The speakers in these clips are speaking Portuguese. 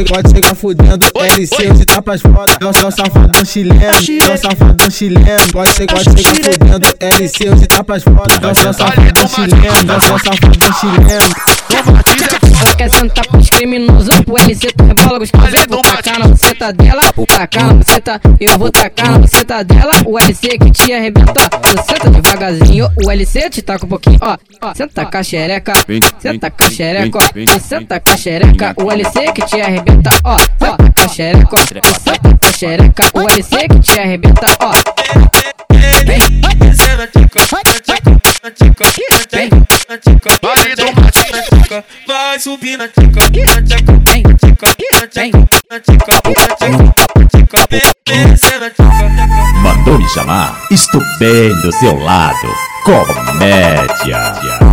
chegar, pode chegar fudendo. LC de tapas foda. É o seu safadão chileno. É o safadão chileno. Pode chegar, pode chegar fudendo. LC de tapas foda. É o seu safadão chileno. É o seu safadão chileno. Ela quer sentar com os criminosos, o LC tu rebola gostosa. Eu vou tacar na buceta dela, tacar na buceta, eu vou tacar na buceta dela. O LC que te arrebenta, tu senta devagarzinho. O LC te taca um pouquinho, ó. ó senta com a xereca, senta com a xereca, ó. Tu senta com a xereca, o LC que te arrebenta, ó. Senta com a xereca. Tu senta com a xereca, o LC que te arrebenta, ó. Subir na tica, na tica, na tica, na tica, na tica, na tica, na tica, vem, desce na tica. Mandou me chamar? Estou bem do seu lado. Comédia.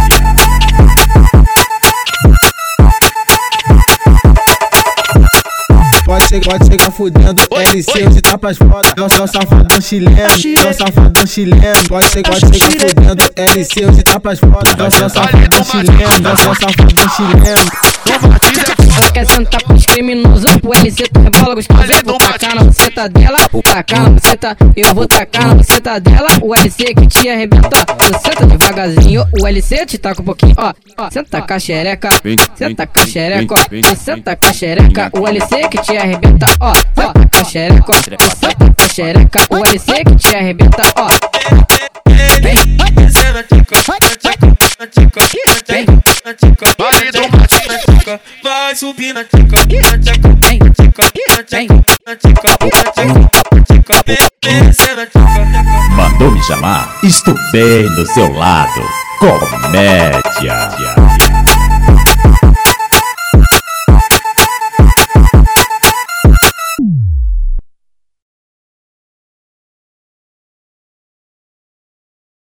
Pode chegar, pode chegar fudendo. LC de tapas foda. É o seu safadão chileno. É o safadão chileno. Pode chegar, pode chegar fudendo. LC de tapas foda. É o seu safadão chileno. É o seu safadão chileno. Ela quer sentar com os criminosos, o LC tu rebola gostosa. Buceta dela, tacar na buceta, eu vou tacar na buceta dela. O LC que te arrebenta, tu senta devagarzinho. O LC te taca um pouquinho, ó. ó senta com a xereca, senta com a xereca, ó. Senta com a xereca, o LC que te arrebenta, ó. Senta com a xereca, ó. Senta com a xereca, o LC que te arrebenta, ó. Vem, desce na tica, na tica, na tica, na tica, na tica, vale do mate, na tica, vai subir na tica, na tica, Mandou me chamar? Estou bem do seu lado. Comédia.